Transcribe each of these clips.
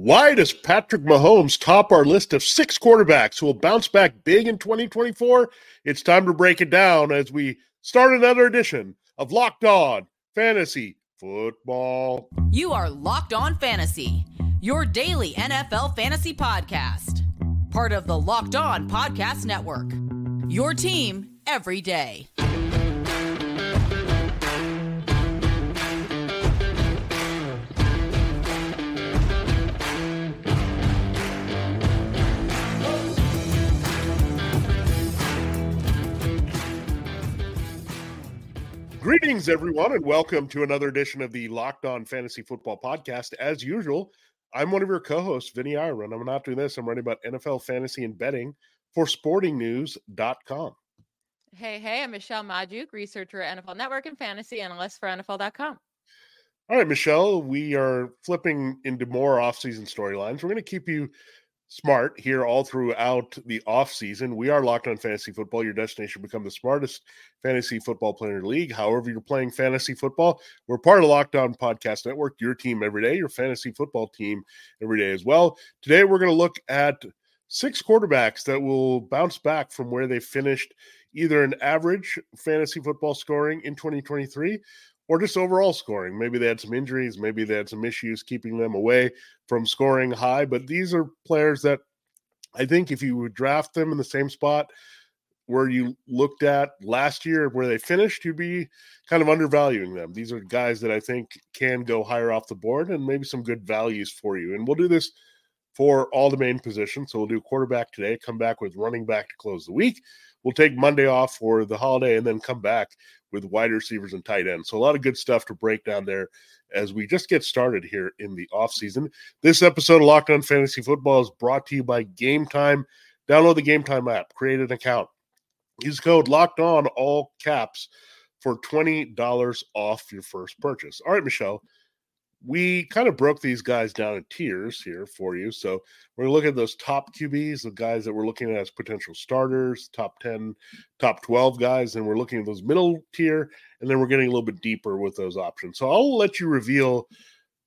Why does Patrick Mahomes top our list of six quarterbacks who will bounce back big in 2024? It's time to break it down as we start another edition of Locked On Fantasy Football. You are Locked On Fantasy, your daily NFL fantasy podcast, part of the Locked On Podcast Network. Your team every day. Greetings, everyone, and welcome to another edition of the Locked On Fantasy Football Podcast. As usual, I'm one of your co-hosts, Vinnie Iyer. I'm not doing this. I'm writing about NFL fantasy and betting for sportingnews.com. Hey, hey, I'm Michelle Magdziuk, researcher at NFL Network and fantasy analyst for NFL.com. All right, Michelle, we are flipping into more off-season storylines. We're going to keep you smart here all throughout the off season. We are locked on fantasy football, your destination become the smartest fantasy football player in the league. However, you're playing fantasy football, we're part of Locked On Podcast Network, your team every day, your fantasy football team every day as well. Today, we're going to look at six quarterbacks that will bounce back from where they finished either an average fantasy football scoring in 2023 or just overall scoring. Maybe they had some injuries, maybe they had some issues keeping them away from scoring high. But these are players that I think if you would draft them in the same spot where you looked at last year where they finished, you'd be kind of undervaluing them. These are guys that I think can go higher off the board and maybe some good values for you. And we'll do this for all the main positions. So we'll do quarterback today, come back with running back to close the week. We'll take Monday off for the holiday and then come back with wide receivers and tight ends. So a lot of good stuff to break down there as we just get started here in the offseason. This episode of Locked On Fantasy Football is brought to you by Game Time. Download the Game Time app, create an account. Use code Locked On all caps for $20 off your first purchase. All right, Michelle we kind of broke these guys down in tiers here for you. So we're going to look at those top QBs, the guys that we're looking at as potential starters, top 10, top 12 guys, and we're looking at those middle tier, and then we're getting a little bit deeper with those options. So I'll let you reveal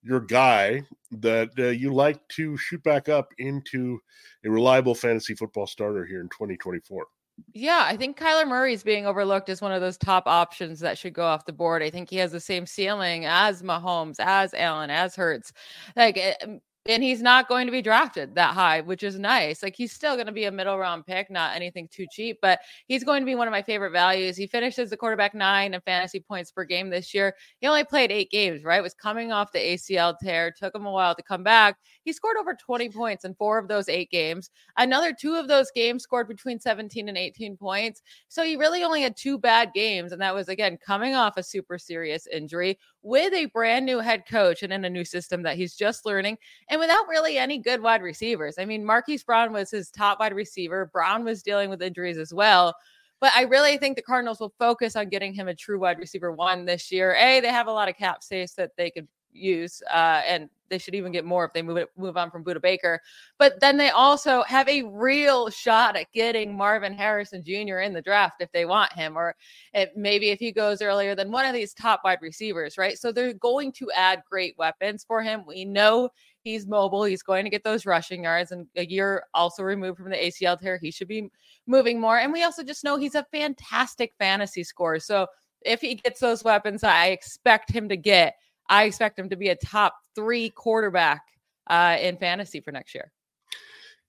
your guy that uh, you like to shoot back up into a reliable fantasy football starter here in 2024. Yeah, I think Kyler Murray is being overlooked as one of those top options that should go off the board. I think he has the same ceiling as Mahomes, as Allen, as Hurts. Like eh, and he's not going to be drafted that high, which is nice. Like he's still going to be a middle round pick, not anything too cheap, but he's going to be one of my favorite values. He finishes the quarterback nine in fantasy points per game this year. He only played eight games, right? Was coming off the ACL tear, took him a while to come back. He scored over 20 points in four of those eight games. Another two of those games scored between 17 and 18 points. So he really only had two bad games. And that was, again, coming off a super serious injury with a brand new head coach and in a new system that he's just learning and without really any good wide receivers. I mean, Marquise Brown was his top wide receiver. Brown was dealing with injuries as well. But I really think the Cardinals will focus on getting him a true wide receiver one this year. A, they have a lot of cap space that they could use, uh, and they should even get more if they move it, move on from Budda Baker. But then they also have a real shot at getting Marvin Harrison Jr. in the draft if they want him, or if, maybe if he goes earlier than one of these top wide receivers, right? So they're going to add great weapons for him. We know he's mobile. He's going to get those rushing yards, and a year also removed from the ACL tear, he should be moving more. And we also just know he's a fantastic fantasy scorer. So if he gets those weapons, I expect him to get I expect him to be a top three quarterback uh, in fantasy for next year.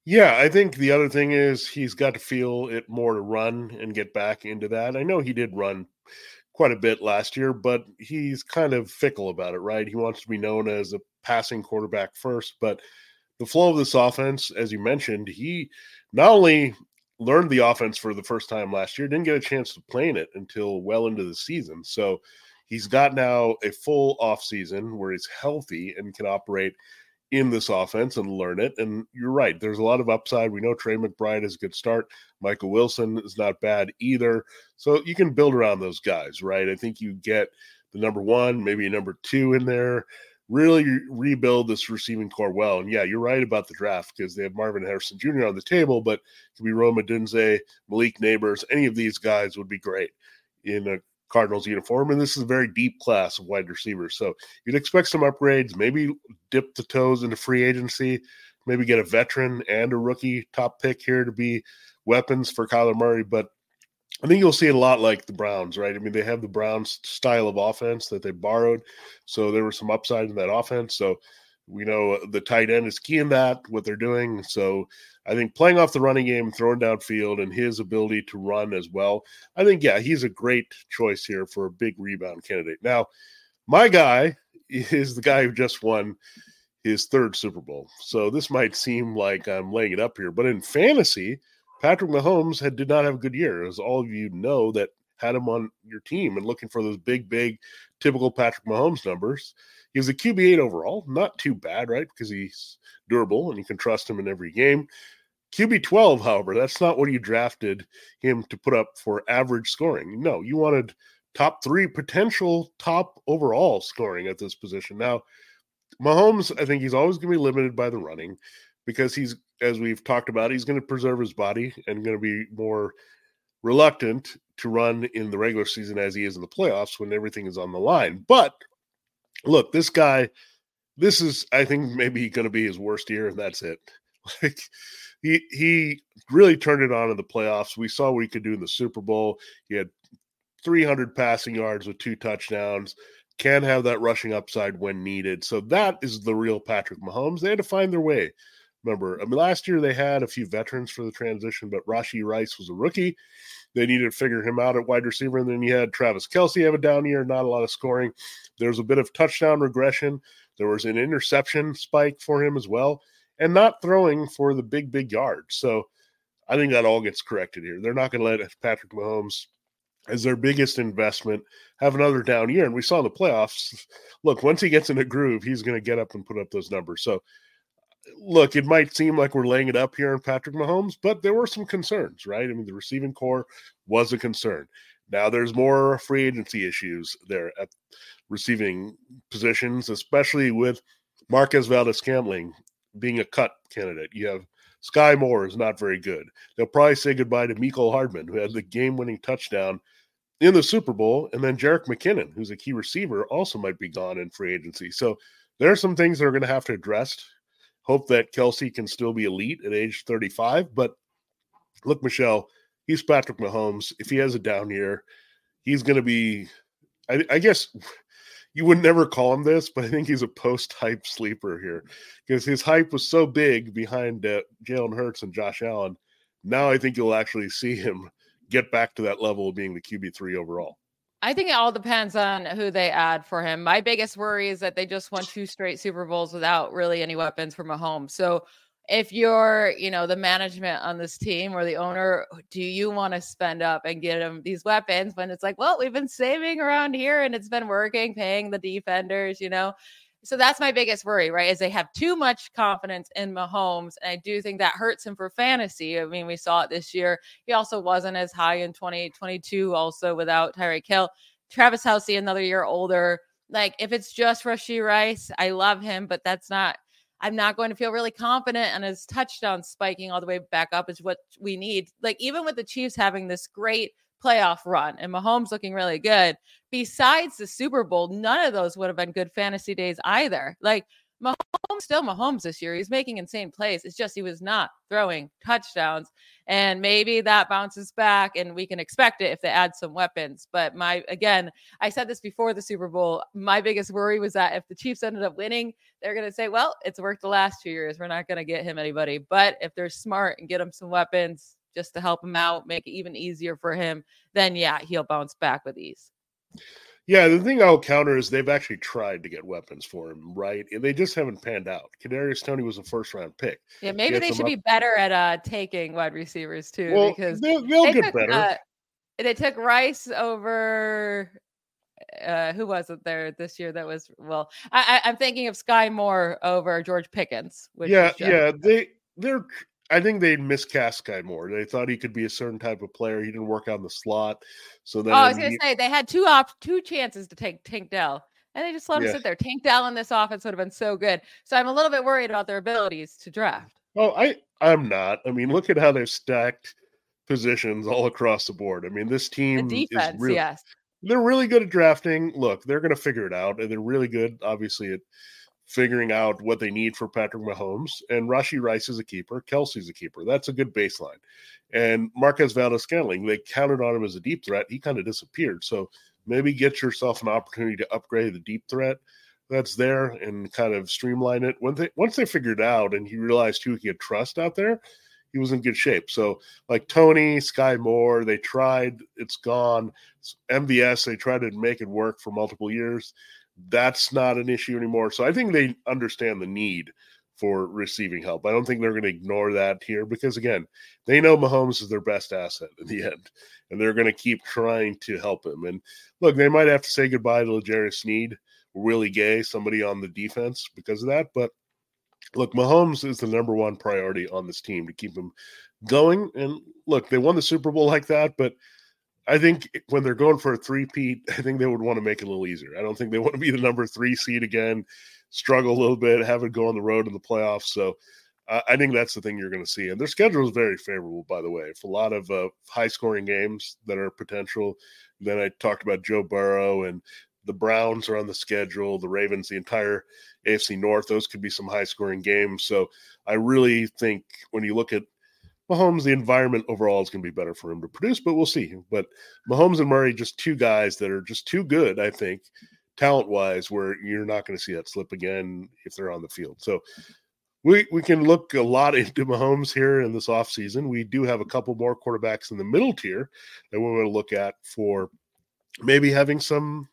Yeah, I think the other thing is he's got to feel it more to run and get back into that. I know he did run quite a bit last year, but he's kind of fickle about it, right? He wants to be known as a passing quarterback first, but the flow of this offense, as you mentioned, he not only learned the offense for the first time last year, didn't get a chance to play in it until well into the season. So He's got now a full off season where he's healthy and can operate in this offense and learn it. And you're right, there's a lot of upside. We know Trey McBride is a good start. Michael Wilson is not bad either. So you can build around those guys, right? I think you get the number one, maybe a number two in there. Really rebuild this receiving corps well. And yeah, you're right about the draft because they have Marvin Harrison Jr. on the table, but it could be Rome Odunze, Malik Nabers, any of these guys would be great in a Cardinals uniform. And this is a very deep class of wide receivers. So you'd expect some upgrades, maybe dip the toes into free agency, maybe get a veteran and a rookie top pick here to be weapons for Kyler Murray. But I think you'll see a lot like the Browns, right? I mean, they have the Browns style of offense that they borrowed. So there was some upside in that offense. So we know the tight end is key in that, what they're doing. So I think playing off the running game, throwing downfield, and his ability to run as well, I think, yeah, he's a great choice here for a big rebound candidate. Now, my guy is the guy who just won his third Super Bowl. So this might seem like I'm laying it up here, but in fantasy, Patrick Mahomes had did not have a good year, as all of you know that had him on your team and looking for those big, big, typical Patrick Mahomes numbers. He was a QB8 overall, not too bad, right? Because he's durable and you can trust him in every game. QB12, however, that's not what you drafted him to put up for average scoring. No, you wanted top three potential top overall scoring at this position. Now, Mahomes, I think he's always going to be limited by the running because he's, as we've talked about, he's going to preserve his body and going to be more reluctant to run in the regular season as he is in the playoffs when everything is on the line. But look, this guy, this is, I think, maybe going to be his worst year, and that's it. Like he he really turned it on in the playoffs. We saw what he could do in the Super Bowl. He had 300 passing yards with two touchdowns. Can have that rushing upside when needed. So that is the real Patrick Mahomes. They had to find their way. Remember, I mean, last year they had a few veterans for the transition, but Rashee Rice was a rookie. They needed to figure him out at wide receiver. And then you had Travis Kelce have a down year, not a lot of scoring. There was a bit of touchdown regression. There was an interception spike for him as well, and not throwing for the big, big yards. So I think that all gets corrected here. They're not going to let Patrick Mahomes, as their biggest investment, have another down year. And we saw in the playoffs, look, once he gets in a groove, he's going to get up and put up those numbers. So look, it might seem like we're laying it up here on Patrick Mahomes, but there were some concerns, right? I mean, the receiving corps was a concern. Now there's more free agency issues there at receiving positions, especially with Marquez Valdes-Scantling being a cut candidate. You have Skyy Moore is not very good. They'll probably say goodbye to Mecole Hardman, who had the game-winning touchdown in the Super Bowl, and then Jerick McKinnon, who's a key receiver, also might be gone in free agency. So there are some things that are going to have to address Hope that Kelce can still be elite at age 35. But look, Michelle, he's Patrick Mahomes. If he has a down year, he's going to be, I, I, guess you would never call him this, but I think he's a post hype sleeper here because his hype was so big behind uh, Jalen Hurts and Josh Allen. Now I think you'll actually see him get back to that level of being the QB3 overall. I think it all depends on who they add for him. My biggest worry is that they just won two straight Super Bowls without really any weapons from a home. So if you're, you know, the management on this team or the owner, do you want to spend up and get him these weapons when it's like, well, we've been saving around here and it's been working, paying the defenders, you know? So that's my biggest worry, right? Is they have too much confidence in Mahomes. And I do think that hurts him for fantasy. I mean, we saw it this year. He also wasn't as high in 2022, also without Tyreek Hill. Travis Kelce, another year older. Like, if it's just Rashee Rice, I love him, but that's not, I'm not going to feel really confident. And his touchdown spiking all the way back up is what we need. Like, even with the Chiefs having this great playoff run and Mahomes looking really good. Besides the Super Bowl, none of those would have been good fantasy days either. Like Mahomes, still Mahomes this year. He's making insane plays. It's just he was not throwing touchdowns. And maybe that bounces back and we can expect it if they add some weapons. But my, again, I said this before the Super Bowl. My biggest worry was that if the Chiefs ended up winning, they're going to say, well, it's worked the last two years. We're not going to get him anybody. But if they're smart and get him some weapons, just to help him out, make it even easier for him, then yeah, he'll bounce back with ease. Yeah, the thing I'll counter is they've actually tried to get weapons for him, right? And they just haven't panned out. Kadarius Toney was a first round pick. Yeah, maybe they should up. be better at uh taking wide receivers too, well, because they'll, they'll they get took, better. Uh, they took Rice over. Uh, who was it there this year? That was well. I, I, am thinking of Skyy Moore over George Pickens. yeah, yeah. They they're I think they miscast Skyy Moore. They thought he could be a certain type of player. He didn't work out in the slot. So then oh, I was going to say they had two op- two chances to take Tank Dell, and they just let him yeah. sit there. Tank Dell in this offense would have been so good. So I'm a little bit worried about their abilities to draft. Oh, I I'm not. I mean, look at how they've stacked positions all across the board. I mean, this team the defense, is really, yes. they're really good at drafting. Look, they're going to figure it out, and they're really good, obviously, at figuring out what they need for Patrick Mahomes. And Rashee Rice is a keeper. Kelce's a keeper. That's a good baseline. And Marquez Valdes-Scantling, they counted on him as a deep threat. He kind of disappeared. So maybe get yourself an opportunity to upgrade the deep threat that's there and kind of streamline it. When they once they figured out and he realized who he could trust out there, he was in good shape. So like Toney, Skyy Moore, they tried, it's gone. MVS, they tried to make it work for multiple years. That's not an issue anymore. So I think they understand the need for receiving help. I don't think they're going to ignore that here because again, they know Mahomes is their best asset in the end, and they're going to keep trying to help him. And look, they might have to say goodbye to L'Jarius Sneed, Willie Gay, somebody on the defense because of that. But look, Mahomes is the number one priority on this team to keep him going. And look, they won the Super Bowl like that, but I think when they're going for a three-peat, I think they would want to make it a little easier. I don't think they want to be the number three seed again, struggle a little bit, have it go on the road in the playoffs. So uh, I think that's the thing you're going to see. And their schedule is very favorable, by the way, for a lot of uh, high-scoring games that are potential. Then I talked about Joe Burrow and the Browns are on the schedule, the Ravens, the entire AFC North. Those could be some high scoring games. So I really think when you look at Mahomes, the environment overall is going to be better for him to produce, but we'll see. But Mahomes and Murray, just two guys that are just too good, I think, talent wise, where you're not going to see that slip again if they're on the field. So we we can look a lot into Mahomes here in this offseason. We do have a couple more quarterbacks in the middle tier that we want to look at for maybe having some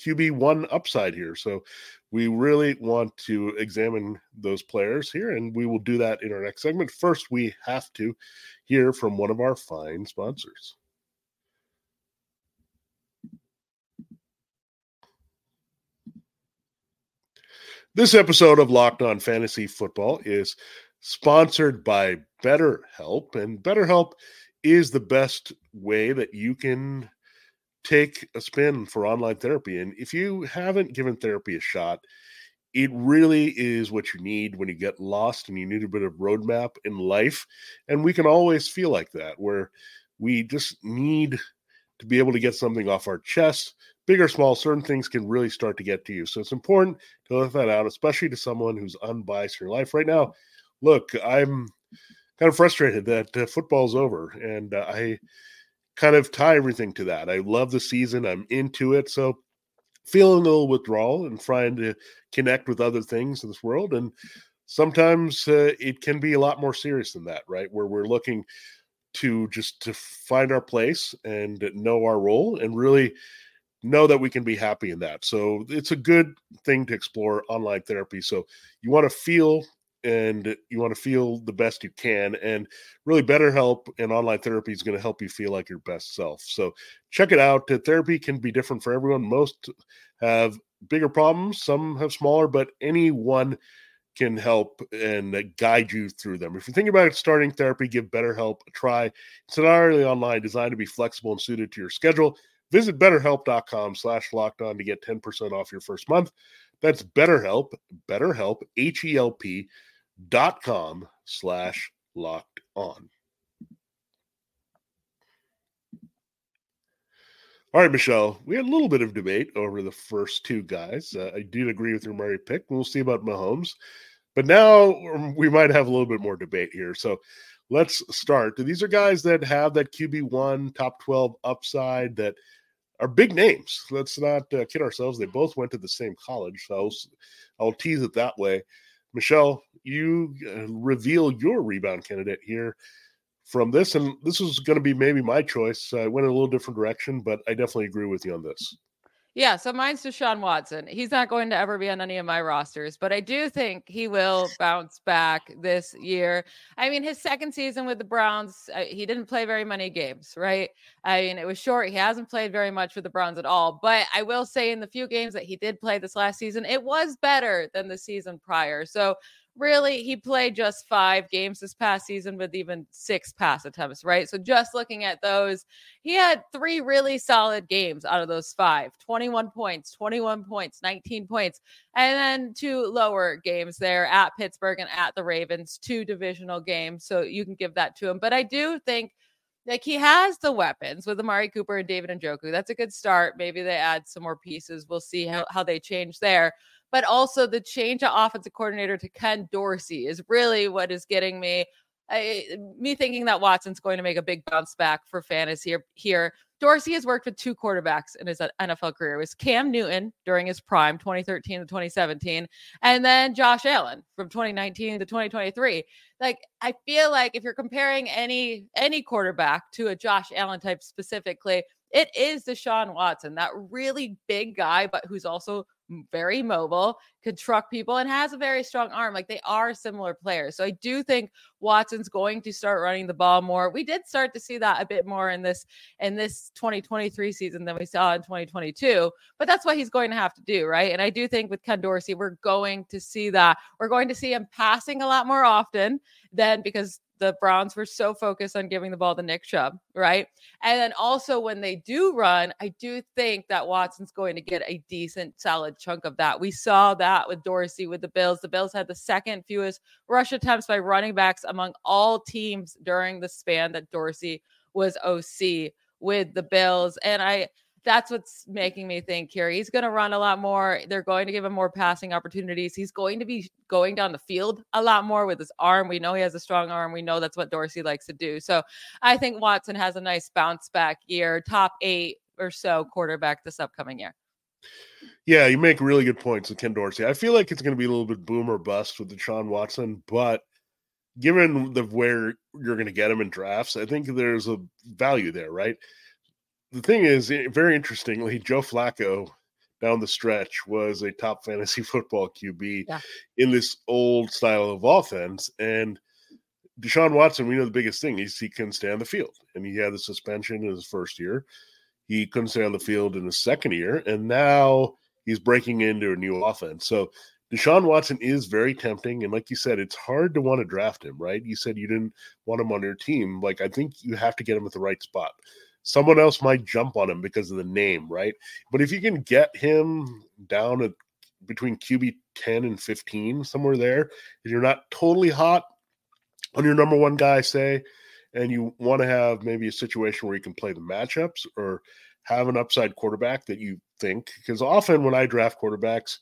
QB one upside here. So we really want to examine those players here, and we will do that in our next segment. First, we have to hear from one of our fine sponsors. This episode of Locked On Fantasy Football is sponsored by BetterHelp, and BetterHelp is the best way that you can take a spin for online therapy. And if you haven't given therapy a shot, it really is what you need when you get lost and you need a bit of roadmap in life. And we can always feel like that, where we just need to be able to get something off our chest, big or small, certain things can really start to get to you. So it's important to let that out, especially to someone who's unbiased in your life. Right now, look, I'm kind of frustrated that uh, football's over, and uh, I kind of tie everything to that. I love the season. I'm into it. So feeling a little withdrawal and trying to connect with other things in this world. And sometimes uh, it can be a lot more serious than that, right? Where we're looking to just to find our place and know our role and really know that we can be happy in that. So it's a good thing to explore online therapy. So you want to feel and you want to feel the best you can. And really, BetterHelp and online therapy is going to help you feel like your best self. So check it out. Uh, therapy can be different for everyone. Most have bigger problems, some have smaller, but anyone can help and uh, guide you through them. If you're thinking about starting therapy, give BetterHelp a try. It's entirely online, designed to be flexible and suited to your schedule. Visit betterhelp.com slash locked on to get 10% off your first month. That's BetterHelp, BetterHelp, H E L P dot com slash locked on. All right, Michelle, we had a little bit of debate over the first two guys. Uh, I did agree with your Murray pick. We'll see about Mahomes. But now um, we might have a little bit more debate here. So let's start. These are guys that have that QB1 top 12 upside that are big names. Let's not uh, kid ourselves. They both went to the same college. So I'll, I'll tease it that way. Michelle, you uh, reveal your rebound candidate here from this, and this was going to be maybe my choice. I went in a little different direction, but I definitely agree with you on this. Yeah, so mine's Deshaun Watson. He's not going to ever be on any of my rosters, but I do think he will bounce back this year. I mean, his second season with the Browns, uh, he didn't play very many games, right? I mean, it was short. He hasn't played very much with the Browns at all. But I will say, in the few games that he did play this last season, it was better than the season prior. So really he played just five games this past season with even six pass attempts, right? So just looking at those, he had three really solid games out of those five 21 points, 21 points, 19 points, and then two lower games there at Pittsburgh and at the Ravens, two divisional games. So you can give that to him. But I do think like he has the weapons with Amari Cooper and David Njoku. That's a good start. Maybe they add some more pieces. We'll see how, how they change there. But also the change of offensive coordinator to Ken Dorsey is really what is getting me. I, me thinking that Watson's going to make a big bounce back for fantasy here. Dorsey has worked with two quarterbacks in his NFL career. It was Cam Newton during his prime, 2013 to 2017, and then Josh Allen from 2019 to 2023. Like I feel like if you're comparing any any quarterback to a Josh Allen type specifically, it is Deshaun Watson, that really big guy, but who's also very mobile, could truck people, and has a very strong arm. Like they are similar players. So I do think Watson's going to start running the ball more. We did start to see that a bit more in this in this 2023 season than we saw in 2022. But that's what he's going to have to do, right? And I do think with Ken Dorsey, we're going to see that. We're going to see him passing a lot more often than because the Browns were so focused on giving the ball to Nick Chubb, right? And then also when they do run, I do think that Watson's going to get a decent, solid chunk of that. We saw that with Dorsey with the Bills. The Bills had the second fewest rush attempts by running backs among all teams during the span that Dorsey was OC with the Bills. And I, that's what's making me think here he's going to run a lot more. They're going to give him more passing opportunities. He's going to be going down the field a lot more with his arm. We know he has a strong arm. We know that's what Dorsey likes to do. So I think Watson has a nice bounce back year, top eight or so quarterback this upcoming year. Yeah, you make really good points with Ken Dorsey. I feel like it's going to be a little bit boom or bust with Deshaun Watson, but given the where you're going to get him in drafts, I think there's a value there, right? The thing is, eh, very interestingly, Joe Flacco down the stretch was a top fantasy football QB yeah. in this old style of offense. And Deshaun Watson, we know the biggest thing is he couldn't stay on the field. And he had the suspension in his first year. He couldn't stay on the field in his second year. And now he's breaking into a new offense. So Deshaun Watson is very tempting. And like you said, it's hard to want to draft him, right? You said you didn't want him on your team. Like, I think you have to get him at the right spot someone else might jump on him because of the name, right? But if you can get him down at between QB 10 and 15, somewhere there, and you're not totally hot on your number one guy, say, and you want to have maybe a situation where you can play the matchups or have an upside quarterback that you think, because often when I draft quarterbacks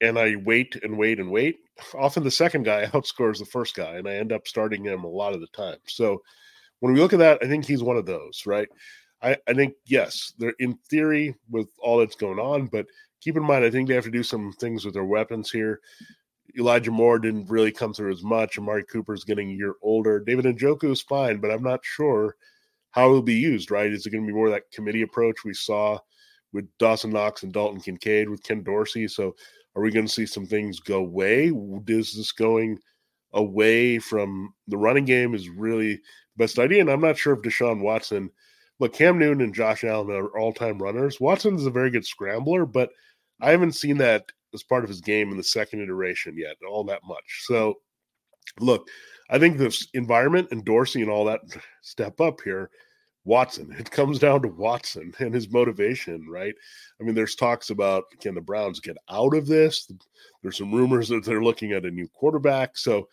and I wait and wait and wait, often the second guy outscores the first guy, and I end up starting him a lot of the time. So, when we look at that, I think he's one of those, right? I, I think, yes, they're in theory with all that's going on, but keep in mind, I think they have to do some things with their weapons here. Elijah Moore didn't really come through as much. Amari Cooper's getting a year older. David Njoku is fine, but I'm not sure how he'll be used, right? Is it going to be more that committee approach we saw with Dawson Knox and Dalton Kincaid with Ken Dorsey? So are we going to see some things go away? Is this going away from the running game is really the best idea. And I'm not sure if Deshaun Watson, look, Cam Newton and Josh Allen are all time runners. Watson's a very good scrambler, but I haven't seen that as part of his game in the second iteration yet, all that much. So, look, I think this environment and Dorsey and all that step up here. Watson. It comes down to Watson and his motivation, right? I mean, there's talks about can the Browns get out of this? There's some rumors that they're looking at a new quarterback. So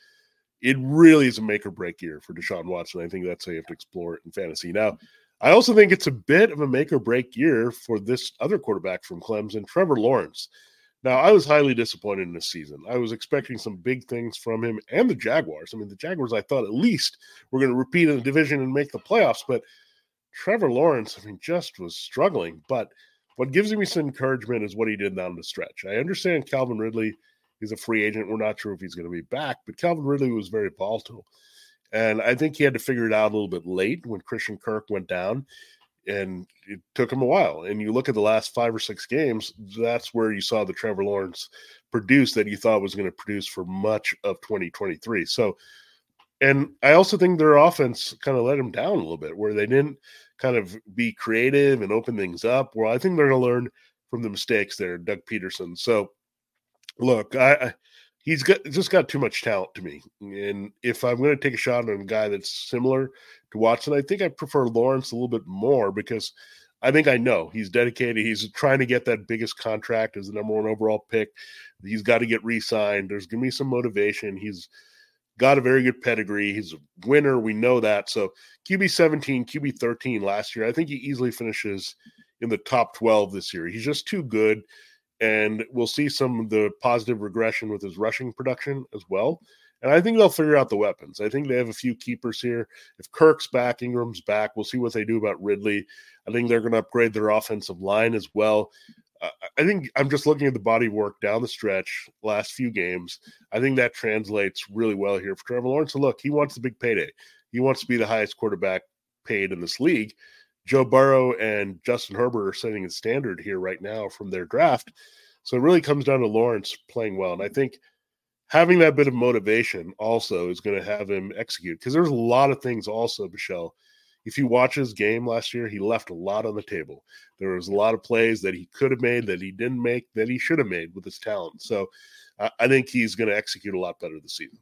it really is a make or break year for Deshaun Watson. I think that's how you have to explore it in fantasy. Now, I also think it's a bit of a make or break year for this other quarterback from Clemson, Trevor Lawrence. Now, I was highly disappointed in this season. I was expecting some big things from him and the Jaguars. I mean, the Jaguars, I thought at least were going to repeat in the division and make the playoffs, but Trevor Lawrence, I mean, just was struggling. But what gives me some encouragement is what he did down the stretch. I understand Calvin Ridley is a free agent. We're not sure if he's going to be back, but Calvin Ridley was very volatile. And I think he had to figure it out a little bit late when Christian Kirk went down. And it took him a while. And you look at the last five or six games, that's where you saw the Trevor Lawrence produce that you thought was going to produce for much of 2023. So, and I also think their offense kind of let them down a little bit, where they didn't kind of be creative and open things up. Well, I think they're going to learn from the mistakes there, Doug Pederson. So look, I, I he's got just got too much talent to me. And if I'm going to take a shot on a guy that's similar to Watson, I think I prefer Lawrence a little bit more because I think I know he's dedicated. He's trying to get that biggest contract as the number one overall pick. He's got to get re-signed. There's going to be some motivation. He's got a very good pedigree. He's a winner. We know that. So QB 17, QB 13 last year. I think he easily finishes in the top 12 this year. He's just too good. And we'll see some of the positive regression with his rushing production as well. And I think they'll figure out the weapons. I think they have a few keepers here. If Kirk's back, Ingram's back, we'll see what they do about Ridley. I think they're going to upgrade their offensive line as well. I think I'm just looking at the body work down the stretch, last few games. I think that translates really well here for Trevor Lawrence. And look, he wants the big payday. He wants to be the highest quarterback paid in this league. Joe Burrow and Justin Herbert are setting a standard here right now from their draft. So it really comes down to Lawrence playing well. And I think having that bit of motivation also is going to have him execute because there's a lot of things also, Michelle, if you watch his game last year, he left a lot on the table. There was a lot of plays that he could have made that he didn't make that he should have made with his talent. So uh, I think he's going to execute a lot better this season.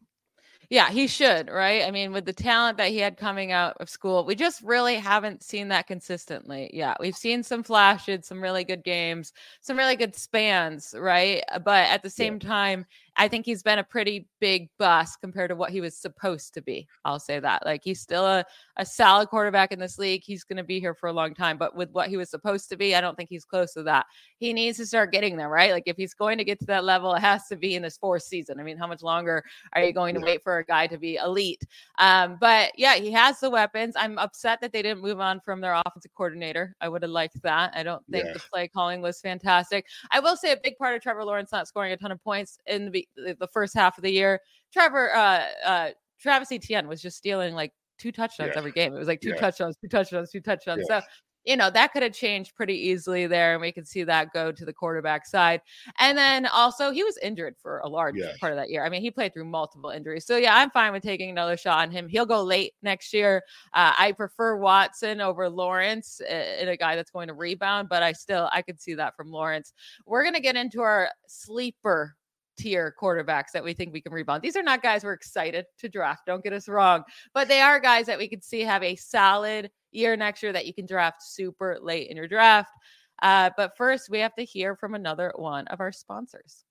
Yeah, he should, right? I mean, with the talent that he had coming out of school, we just really haven't seen that consistently. Yeah, we've seen some flashes, some really good games, some really good spans, right? But at the same yeah. time, I think he's been a pretty big bust compared to what he was supposed to be. I'll say that. Like he's still a, a solid quarterback in this league. He's going to be here for a long time. But with what he was supposed to be, I don't think he's close to that. He needs to start getting there, right? Like if he's going to get to that level, it has to be in this fourth season. I mean, how much longer are you going to wait for a guy to be elite? Um, but yeah, he has the weapons. I'm upset that they didn't move on from their offensive coordinator. I would have liked that. I don't think yeah. the play calling was fantastic. I will say a big part of Trevor Lawrence not scoring a ton of points in the the first half of the year. Trevor, uh, uh, Travis Etienne was just stealing like two touchdowns yeah. every game. It was like two yeah. touchdowns, two touchdowns, two touchdowns. Yeah. So you know that could have changed pretty easily there and we could see that go to the quarterback side and then also he was injured for a large part of that year i mean he played through multiple injuries so yeah i'm fine with taking another shot on him he'll go late next year uh, i prefer watson over lawrence in a guy that's going to rebound but i still i could see that from lawrence we're going to get into our sleeper tier quarterbacks that we think we can rebound. These are not guys we're excited to draft. Don't get us wrong, but they are guys that we could see have a solid year next year that you can draft super late in your draft. Uh, but first, we have to hear from another one of our sponsors.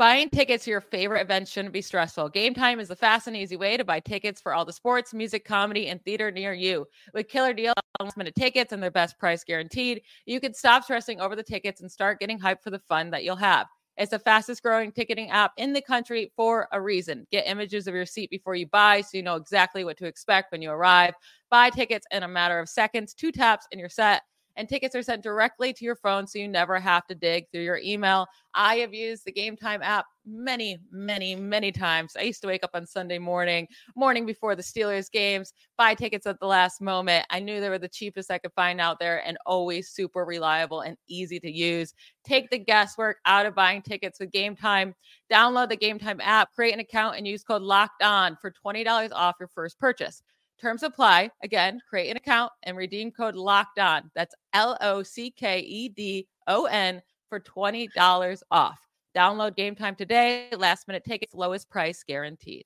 Buying tickets to your favorite events shouldn't be stressful. Game Time is the fast and easy way to buy tickets for all the sports, music, comedy, and theater near you. With killer deals, last minute tickets, and their best price guaranteed, you can stop stressing over the tickets and start getting hyped for the fun that you'll have. It's the fastest growing ticketing app in the country for a reason. Get images of your seat before you buy so you know exactly what to expect when you arrive. Buy tickets in a matter of seconds, two taps, and you're set and tickets are sent directly to your phone so you never have to dig through your email. I have used the Game Time app many, many, many times. I used to wake up on Sunday morning, morning before the Steelers games, buy tickets at the last moment. I knew they were the cheapest I could find out there and always super reliable and easy to use. Take the guesswork out of buying tickets with Game Time. Download the Game Time app, create an account, and use code LOCKED ON for $20 off your first purchase. Terms apply. Again, create an account and redeem code locked on. That's L O C K E D O N for $20 off. Download game time today. Last minute tickets, lowest price guaranteed.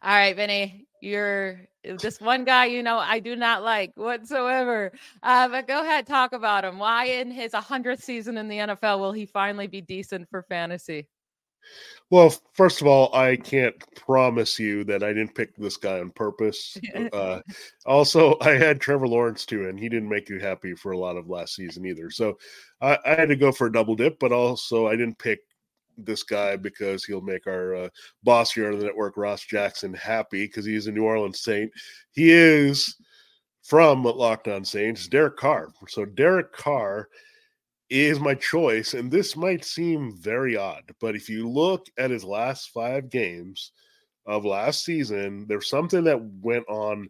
All right, Vinnie, you're this one guy you know I do not like whatsoever. Uh, but go ahead, talk about him. Why in his 100th season in the NFL will he finally be decent for fantasy? Well, first of all, I can't promise you that I didn't pick this guy on purpose. uh, also, I had Trevor Lawrence too, and he didn't make you happy for a lot of last season either. So I, I had to go for a double dip, but also I didn't pick this guy because he'll make our uh, boss here on the network, Ross Jackson, happy because he's a New Orleans Saint. He is from Locked On Saints, Derek Carr. So Derek Carr is my choice. And this might seem very odd, but if you look at his last five games of last season, there's something that went on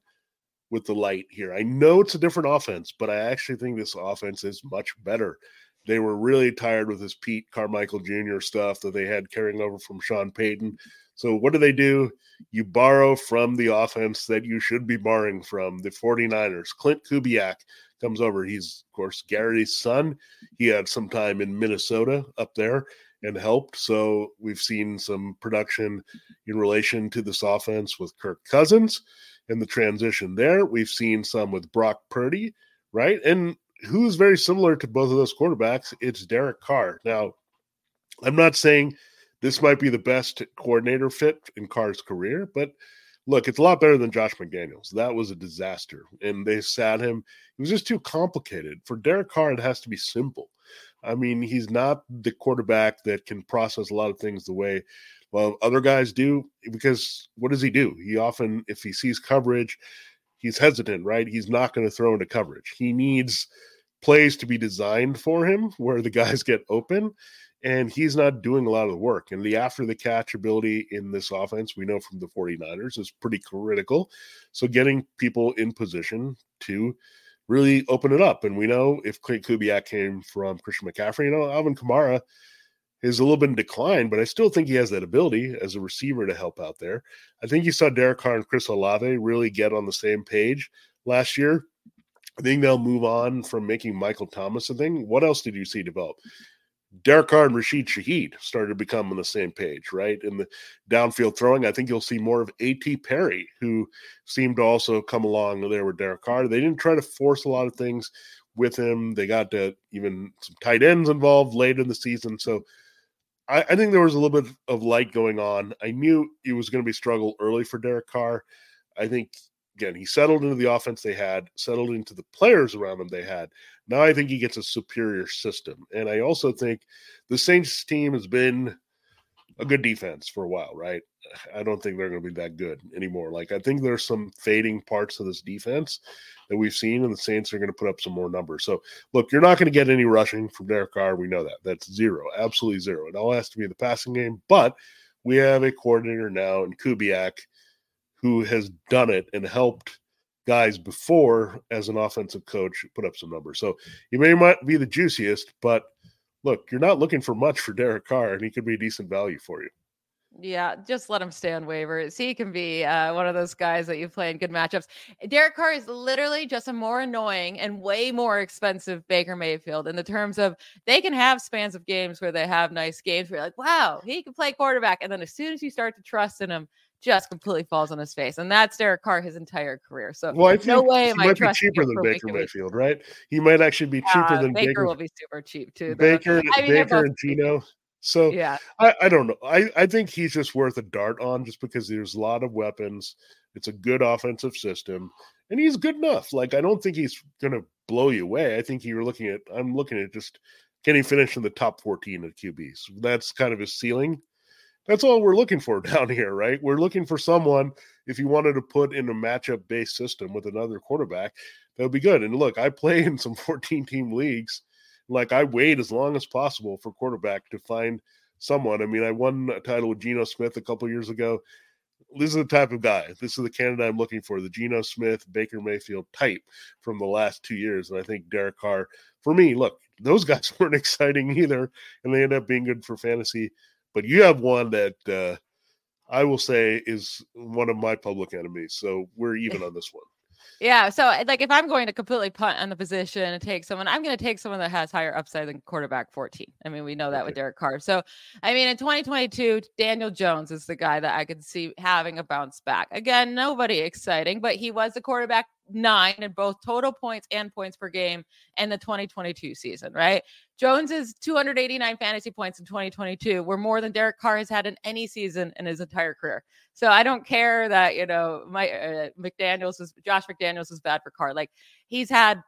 with the light here. I know it's a different offense, but I actually think this offense is much better. They were really tired with this Pete Carmichael Jr. stuff that they had carrying over from Sean Payton. So, what do they do? You borrow from the offense that you should be borrowing from the 49ers. Klint Kubiak comes over. He's, of course, Gary's son. He had some time in Minnesota up there and helped. So we've seen some production in relation to this offense with Kirk Cousins and the transition there. We've seen some with Brock Purdy, right? And who's very similar to both of those quarterbacks? It's Derek Carr. Now, I'm not saying this might be the best coordinator fit in Carr's career, but look, it's a lot better than Josh McDaniels. That was a disaster, and they sat him. It was just too complicated for Derek Carr. It has to be simple. I mean, he's not the quarterback that can process a lot of things the way well other guys do. Because what does he do? He often, if he sees coverage, he's hesitant, right? He's not going to throw into coverage. He needs plays to be designed for him where the guys get open and he's not doing a lot of the work. And the after the catch ability in this offense, we know from the 49ers, is pretty critical. So getting people in position to really open it up. And we know if Klint Kubiak came from Christian McCaffrey, you know, Alvin Kamara is a little bit in decline, but I still think he has that ability as a receiver to help out there. I think you saw Derek Carr and Chris Olave really get on the same page last year. I think they'll move on from making Michael Thomas a thing. What else did you see develop? Derek Carr and Rashid Shaheed started to become on the same page, right? In the downfield throwing, I think you'll see more of A.T. Perry, who seemed to also come along there with Derek Carr. They didn't try to force a lot of things with him. They got to even some tight ends involved late in the season. So I, I think there was a little bit of light going on. I knew it was going to be struggle early for Derek Carr. I think again, he settled into the offense they had, settled into the players around him they had. Now I think he gets a superior system. And I also think the Saints team has been a good defense for a while, right? I don't think they're going to be that good anymore. Like I think there's some fading parts of this defense that we've seen, and the Saints are going to put up some more numbers. So look, you're not going to get any rushing from Derek Carr. We know that. That's zero, absolutely zero. It all has to be the passing game. But we have a coordinator now in Kubiak who has done it and helped guys before as an offensive coach put up some numbers. So he may not be the juiciest, but look, you're not looking for much for Derek Carr, and he could be a decent value for you. Yeah, just let him stay on waivers. He can be uh, one of those guys that you play in good matchups. Derek Carr is literally just a more annoying and way more expensive Baker Mayfield in the terms of they can have spans of games where they have nice games where you're like, wow, he can play quarterback. And then as soon as you start to trust in him, just completely falls on his face. And that's Derek Carr his entire career. So well, I think no way he might be cheaper than Baker Mayfield, right? He might actually be cheaper uh, than Baker. Baker will be super cheap too. Though. Baker, I mean, Baker and Geno. So yeah, I, I don't know. I, I think he's just worth a dart on just because there's a lot of weapons. It's a good offensive system, and he's good enough. Like I don't think he's gonna blow you away. I think you're looking at I'm looking at just can he finish in the top 14 of QBs? That's kind of his ceiling. That's all we're looking for down here, right? We're looking for someone, if you wanted to put in a matchup based system with another quarterback, that would be good. And look, I play in some 14 team leagues. Like I wait as long as possible for quarterback to find someone. I mean, I won a title with Geno Smith a couple years ago. This is the type of guy. This is the candidate I'm looking for, the Geno Smith, Baker Mayfield type from the last two years. And I think Derek Carr, for me, look, those guys weren't exciting either, and they end up being good for fantasy but you have one that uh, I will say is one of my public enemies. So we're even on this one. Yeah. So, like, if I'm going to completely punt on the position and take someone, I'm going to take someone that has higher upside than quarterback 14. I mean, we know that with Derek Carr. So, I mean, in 2022, Daniel Jones is the guy that I could see having a bounce back. Again, nobody exciting, but he was the quarterback nine in both total points and points per game in the 2022 season, right? Jones's 289 fantasy points in 2022 were more than Derek Carr has had in any season in his entire career. So I don't care that, you know, my uh, McDaniels was Josh McDaniels was bad for Carr. Like he's had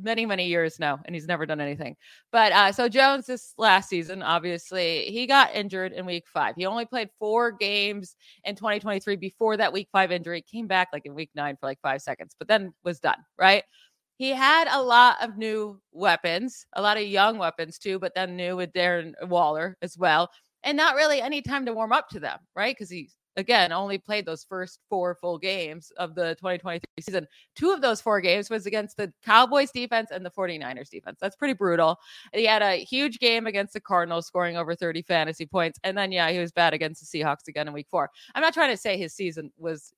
many many years now and he's never done anything. But uh so jones this last season obviously he got injured in week five. He only played four games in 2023 before that week five injury came back like in week nine for like five seconds but then was done right? He had a lot of new weapons a lot of young weapons too but then new with darren waller as well and not really any time to warm up to them right? Because he's again only played those first four full games of the 2023 season. Two of those four games was against the Cowboys defense and the 49ers defense. That's pretty brutal. He had a huge game against the Cardinals, scoring over 30 fantasy points. And then, yeah, he was bad against the Seahawks again in week four. I'm not trying to say his season was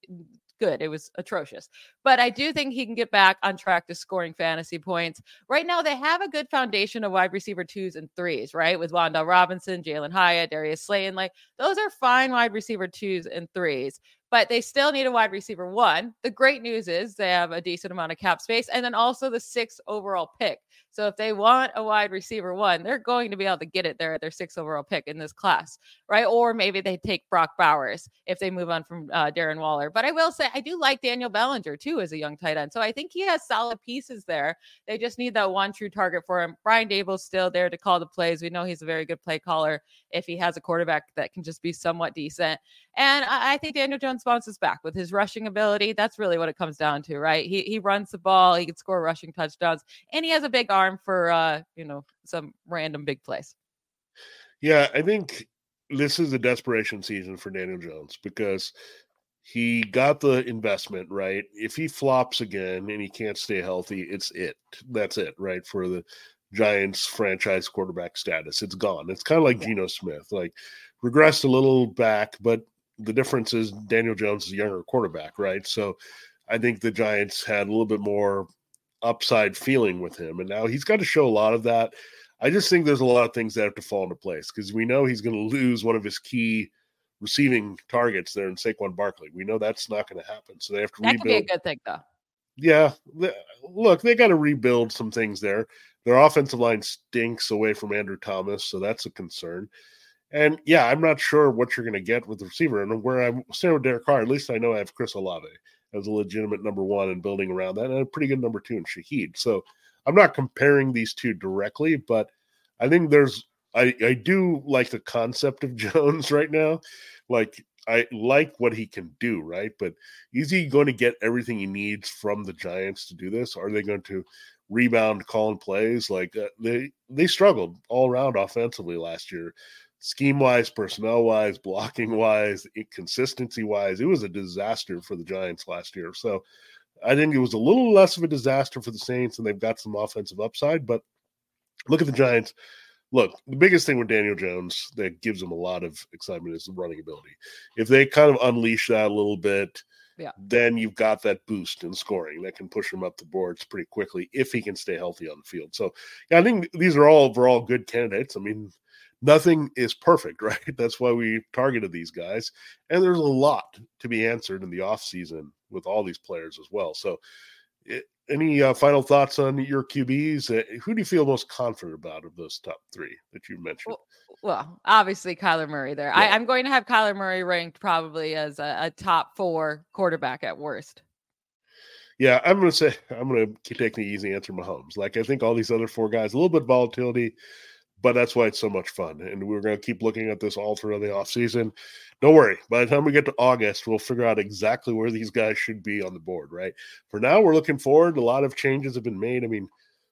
good. It was atrocious. But I do think he can get back on track to scoring fantasy points. Right now, they have a good foundation of wide receiver twos and threes, right? With Wan'Dale Robinson, Jalin Hyatt, Darius Slayton. Like those are fine wide receiver twos and threes. but they still need a wide receiver one. The great news is they have a decent amount of cap space and then also the sixth overall pick. So if they want a wide receiver one, they're going to be able to get it there at their sixth overall pick in this class, right? Or maybe they take Brock Bowers if they move on from uh, Darren Waller. But I will say I do like Daniel Bellinger too as a young tight end. So I think he has solid pieces there. They just need that one true target for him. Brian Daboll's still there to call the plays. We know he's a very good play caller if he has a quarterback that can just be somewhat decent. And I, I think Daniel Jones bounces back with his rushing ability. That's really what it comes down to, right? He he runs the ball, he can score rushing touchdowns, and he has a big arm for uh, you know, some random big place. Yeah, I think this is a desperation season for Daniel Jones because he got the investment right. If he flops again and he can't stay healthy, it's it. That's it, right? For the Giants franchise quarterback status, it's gone. It's kind of like Geno Smith, like regressed a little back, but the difference is Daniel Jones is a younger quarterback, right? So I think the Giants had a little bit more upside feeling with him, and now he's got to show a lot of that. I just think there's a lot of things that have to fall into place because we know he's going to lose one of his key receiving targets there in Saquon Barkley. We know that's not going to happen, so they have to that rebuild. could be a good thing, though. Yeah, look, they got to rebuild some things there. Their offensive line stinks away from Andrew Thomas, so that's a concern. And yeah, I'm not sure what you're going to get with the receiver. And where I'm staying with Derek Carr, at least I know I have Chris Olave as a legitimate number one and building around that, and a pretty good number two in Shaheed. So I'm not comparing these two directly, but I think there's I, I do like the concept of Jones right now. Like I like what he can do, right? But is he going to get everything he needs from the Giants to do this? Are they going to rebound calling plays? Like uh, they they struggled all around offensively last year scheme wise, personnel wise, blocking wise, consistency wise, it was a disaster for the Giants last year. So I think it was a little less of a disaster for the Saints, and they've got some offensive upside. But look at the Giants. Look, the biggest thing with Daniel Jones that gives them a lot of excitement is the running ability. If they kind of unleash that a little bit, yeah. then you've got that boost in scoring that can push him up the boards pretty quickly if he can stay healthy on the field. So, yeah, I think these are all overall good candidates. I mean, nothing is perfect, right? That's why we targeted these guys. And there's a lot to be answered in the offseason with all these players as well. So, it, eh, any uh, final thoughts on your QBs? Uh, who do you feel most confident about of those top three that you mentioned? Well, well obviously Kyler Murray there. Yeah. I, am going to have Kyler Murray ranked probably as a, a top four quarterback at worst. Yeah, I'm going to say I'm going to take the easy answer, Mahomes. Like I think all these other four guys, a little bit of volatility, but that's why it's so much fun. And we're going to keep looking at this all through the offseason. Don't worry. By the time we get to August, we'll figure out exactly where these guys should be on the board, right? For now, we're looking forward. A lot of changes have been made. I mean,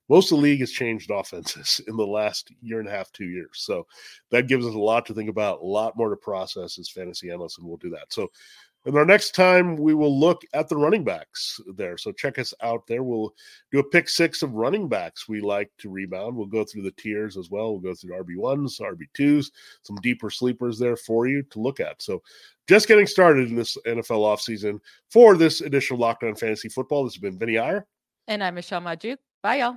most of the league has changed offenses in the last year and a half, two years. So that gives us a lot to think about, a lot more to process as fantasy analysts, and we'll do that. So and our next time we will look at the running backs there. So check us out there. We'll do a pick six of running backs we like to rebound. We'll go through the tiers as well. We'll go through RB1s, RB2s, some deeper sleepers there for you to look at. So just getting started in this NFL offseason for this edition of Locked On Fantasy Football. This has been Vinnie Iyer. And I'm Michelle Magdziuk. Bye, y'all.